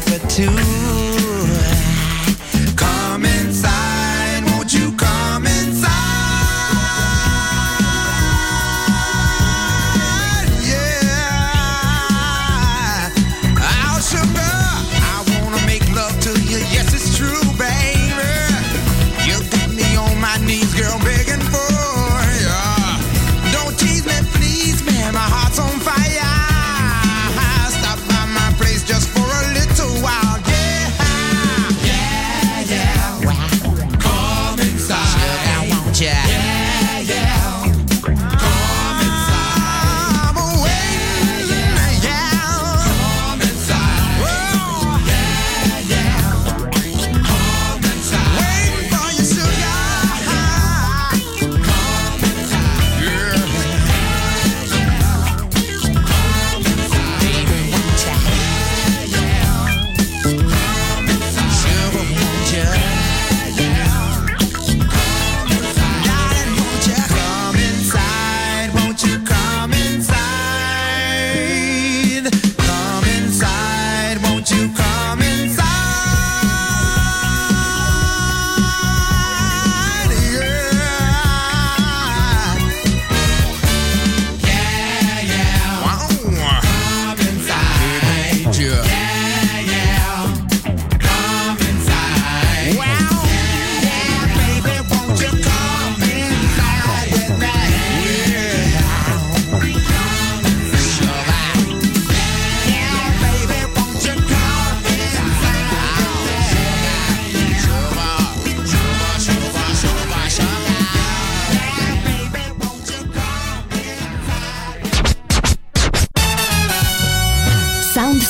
for two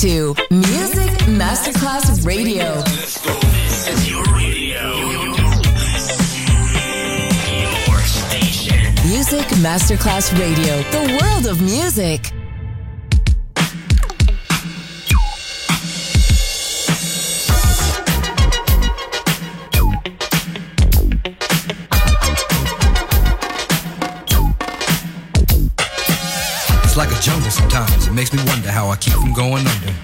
To Music Masterclass Radio. This is your radio. Your station. Music Masterclass Radio, the world of music. It's like a jungle sometimes. It makes me wonder how I keep from going under.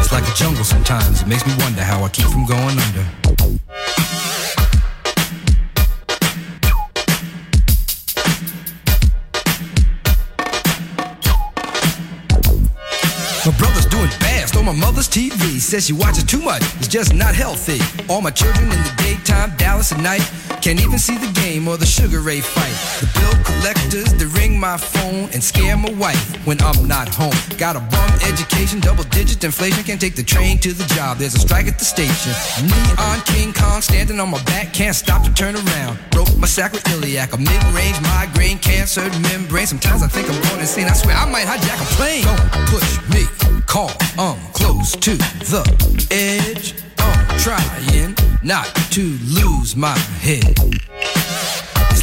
It's like a jungle sometimes. It makes me wonder how I keep from going under. My brother's doing fast on my mother's TV. Says she watches too much, it's just not healthy. All my children in the daytime, Dallas at night. Can't even see the game or the Sugar Ray fight. The bill collectors, they ring my phone and scare my wife when I'm not home. Got a bum education, double digit inflation. Can't take the train to the job, there's a strike at the station. Neon King Kong standing on my back, can't stop to turn around. Broke my sacroiliac, a mid range migraine, cancer membrane. Sometimes I think I'm going insane. I swear I might hijack a plane. Don't push me, call, I'm close to the edge. I'm trying not to lose my head.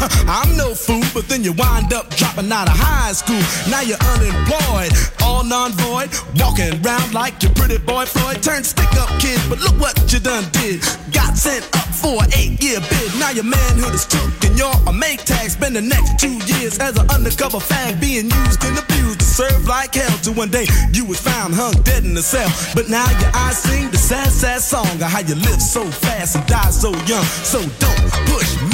I'm no fool, but then you wind up dropping out of high school. Now you're unemployed, all non-void, walking around like your pretty boy Floyd. Turned stick-up kid, but look what you done did. Got sent up for an eight-year bid. Now your manhood is took and you're a Maytag. Spend the next two years as an undercover fag, being used and abused to serve like hell. Till one day you was found hung dead in the cell. But now your eyes sing the sad, sad song of how you live so fast and die so young. So don't push me,